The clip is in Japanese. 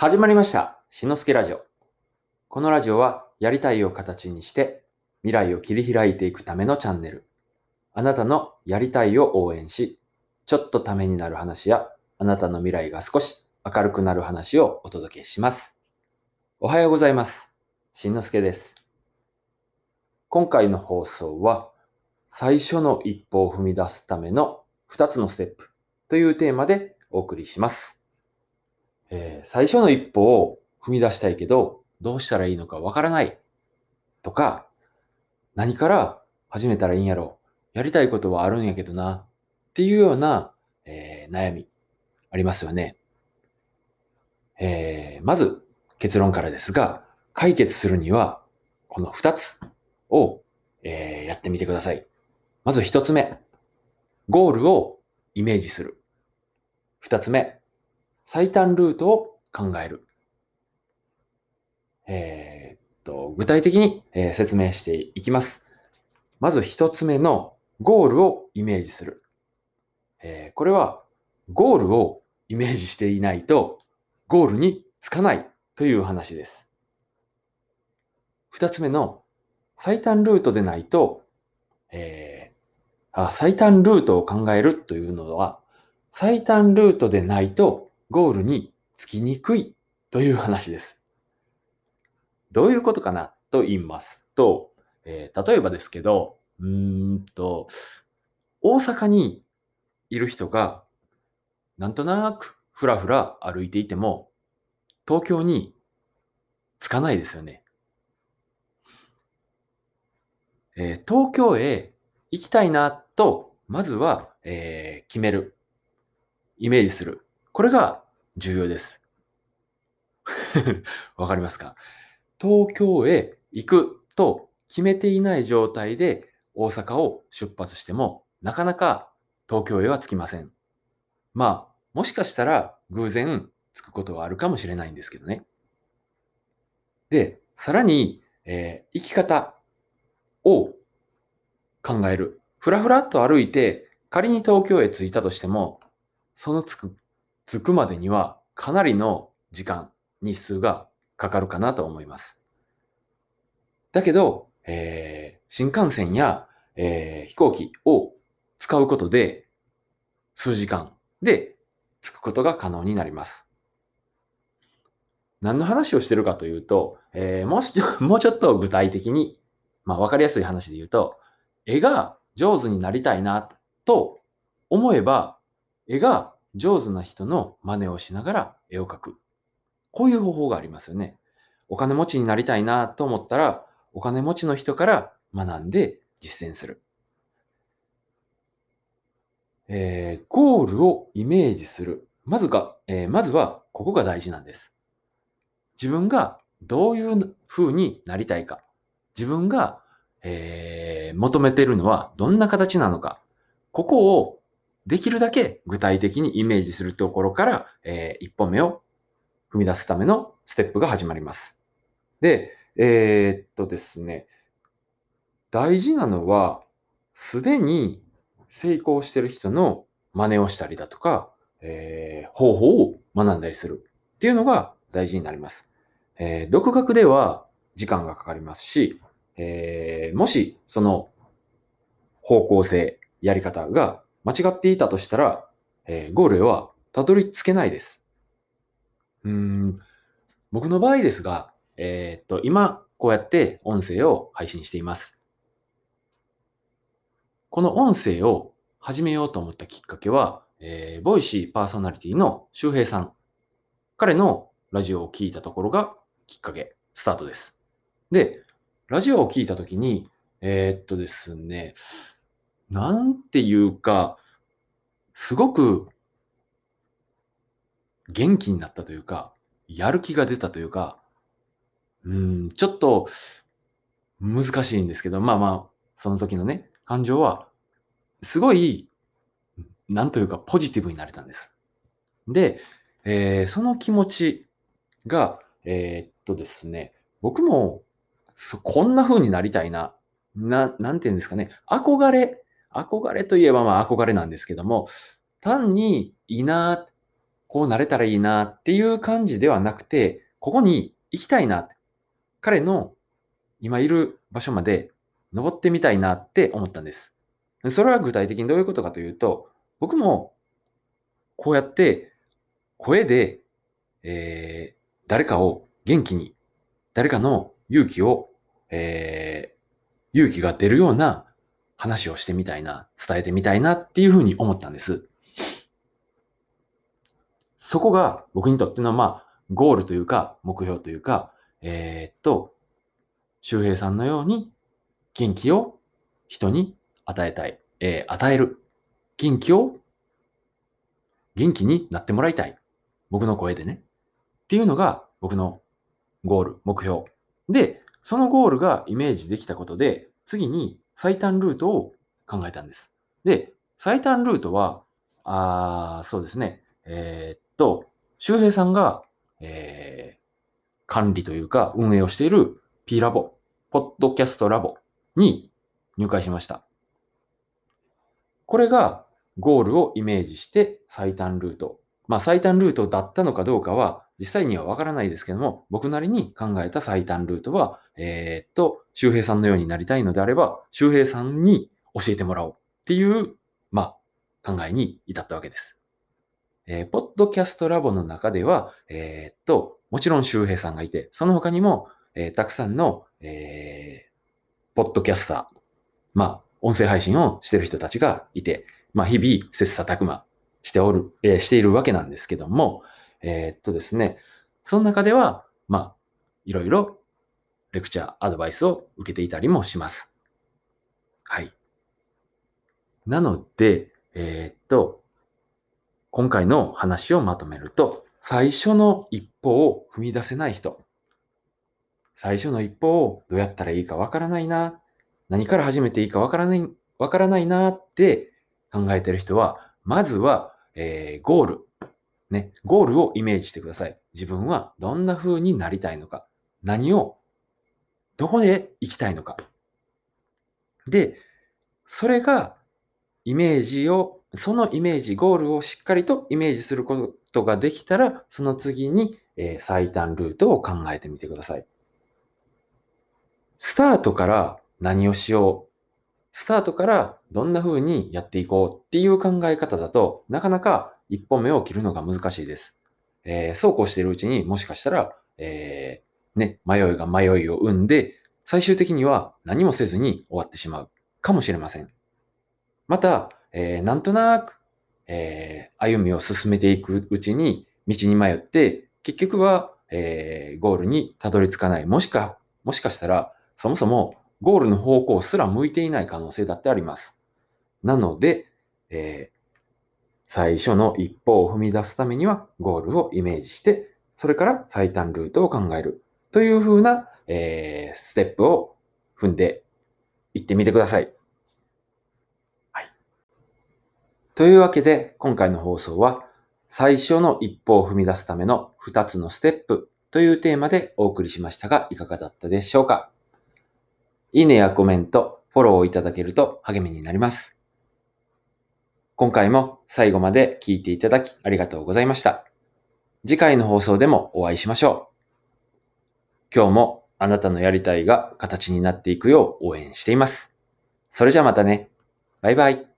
始まりました。しのすけラジオ。このラジオは、やりたいを形にして、未来を切り開いていくためのチャンネル。あなたのやりたいを応援し、ちょっとためになる話や、あなたの未来が少し明るくなる話をお届けします。おはようございます。しんのすけです。今回の放送は、最初の一歩を踏み出すための2つのステップというテーマでお送りします。えー最初の一歩を踏み出したいけど、どうしたらいいのかわからないとか、何から始めたらいいんやろうやりたいことはあるんやけどなっていうような、えー悩みありますよね。えーまず結論からですが、解決するにはこの2つを、えーやってみてください。まず1つ目、ゴールをイメージする。2つ目、最短ルートを考える。えーっと、具体的に、え説明していきます。まず一つ目のゴールをイメージする。えーこれはゴールをイメージしていないとゴールにつかないという話です。二つ目の最短ルートでないと、えーあ最短ルートを考えるというのは最短ルートでないとゴールに着きにくいという話です。どういうことかなと言いますと、えー例えばですけど、うーんと、大阪にいる人が、なんとなくふらふら歩いていても、東京に着かないですよね。えー東京へ行きたいなと、まずは、えー決める。イメージする。これが重要です。わかりますか？東京へ行くと決めていない状態で大阪を出発してもなかなか東京へは着きません。まあ、もしかしたら偶然着くことはあるかもしれないんですけどね。で、さらに、えー生き方を考える。ふらふらっと歩いて仮に東京へ着いたとしても、その着く、着くまでにはかなりの時間、日数がかかるかなと思います。だけど、えー新幹線や、えー飛行機を使うことで、数時間で着くことが可能になります。何の話をしてるかというと、えーもうし もうちょっと具体的に、まあわかりやすい話で言うと、絵が上手になりたいなと思えば、絵が上手な人の真似をしながら絵を描く。こういう方法がありますよね。お金持ちになりたいなと思ったら、お金持ちの人から学んで実践する。えーゴールをイメージする。まずが、えーまずはここが大事なんです。自分がどういう風になりたいか。自分が、えー求めているのはどんな形なのか。ここをできるだけ具体的にイメージするところから、えー一歩目を踏み出すためのステップが始まります。で、えーっとですね、大事なのは、すでに成功してる人の真似をしたりだとか、えー方法を学んだりするっていうのが大事になります。えー独学では時間がかかりますし、えーもしその方向性、やり方が間違っていたとしたら、えーゴールへはたどり着けないです。うん、僕の場合ですが、えーっと、今、こうやって音声を配信しています。この音声を始めようと思ったきっかけは、えーボイシーパーソナリティの周平さん。彼のラジオを聞いたところがきっかけ、スタートです。で、ラジオを聞いたときに、えーっとですね、なんていうか、すごく元気になったというか、やる気が出たというか、うん、ちょっと難しいんですけど、まあまあ、その時のね、感情は、すごい、なんというかポジティブになれたんです。で、えーその気持ちが、えーっとですね、僕もこんな風になりたいな、な、なんていうんですかね、憧れ、憧れといえばまあ憧れなんですけども、単にいいな、こうなれたらいいなっていう感じではなくて、ここに行きたいな。彼の今いる場所まで登ってみたいなって思ったんです。それは具体的にどういうことかというと、僕もこうやって声で、えー、誰かを元気に、誰かの勇気を、えー、勇気が出るような話をしてみたいな、伝えてみたいなっていうふうに思ったんです。そこが僕にとっての、まあ、ゴールというか、目標というか、えー、っと、周平さんのように元気を人に与えたい。えー、与える。元気を元気になってもらいたい。僕の声でね。っていうのが僕のゴール、目標。で、そのゴールがイメージできたことで、次に最短ルートを考えたんです。で、最短ルートは、あそうですね。えー、っと、周平さんが、えー、管理というか運営をしている P ラボ、ポッドキャストラボに入会しました。これがゴールをイメージして最短ルート。まあ最短ルートだったのかどうかは実際にはわからないですけども、僕なりに考えた最短ルートは、えー、っと、周平さんのようになりたいのであれば、周平さんに教えてもらおうっていう、まあ、考えに至ったわけです。えー、ポッドキャストラボの中では、えー、っと、もちろん周平さんがいて、その他にも、えー、たくさんの、えー、ポッドキャスター、まあ、音声配信をしてる人たちがいて、まあ、日々、切磋琢磨しておる、えー、しているわけなんですけども、えー、っとですね、その中では、まあ、いろいろレクチャー、アドバイスを受けていたりもします。はい。なので、えー、っと、今回の話をまとめると、最初の一歩を踏み出せない人。最初の一歩をどうやったらいいかわからないな。何から始めていいかわからない、わからないなって考えてる人は、まずは、えー、ゴール。ね、ゴールをイメージしてください。自分はどんな風になりたいのか。何を、どこで行きたいのか。で、それが、イメージを、そのイメージ、ゴールをしっかりとイメージすることができたら、その次に、え、最短ルートを考えてみてください。スタートから何をしよう。スタートからどんな風にやっていこうっていう考え方だと、なかなか一歩目を切るのが難しいです。えー、そうこうしているうちにもしかしたら、えー、ね、迷いが迷いを生んで、最終的には何もせずに終わってしまうかもしれません。また、えー、なんとなく、えー、歩みを進めていくうちに道に迷って、結局は、えー、ゴールにたどり着かない。もしか、もしかしたら、そもそもゴールの方向すら向いていない可能性だってあります。なので、えー、最初の一歩を踏み出すためにはゴールをイメージして、それから最短ルートを考えるというふうな、えー、ステップを踏んでいってみてください。はい。というわけで、今回の放送は、最初の一歩を踏み出すための2つのステップというテーマでお送りしましたが、いかがだったでしょうか？いいねやコメント、フォローをいただけると励みになります。今回も最後まで聞いていただきありがとうございました。次回の放送でもお会いしましょう。今日もあなたのやりたいが形になっていくよう応援しています。それじゃあまたね。バイバイ。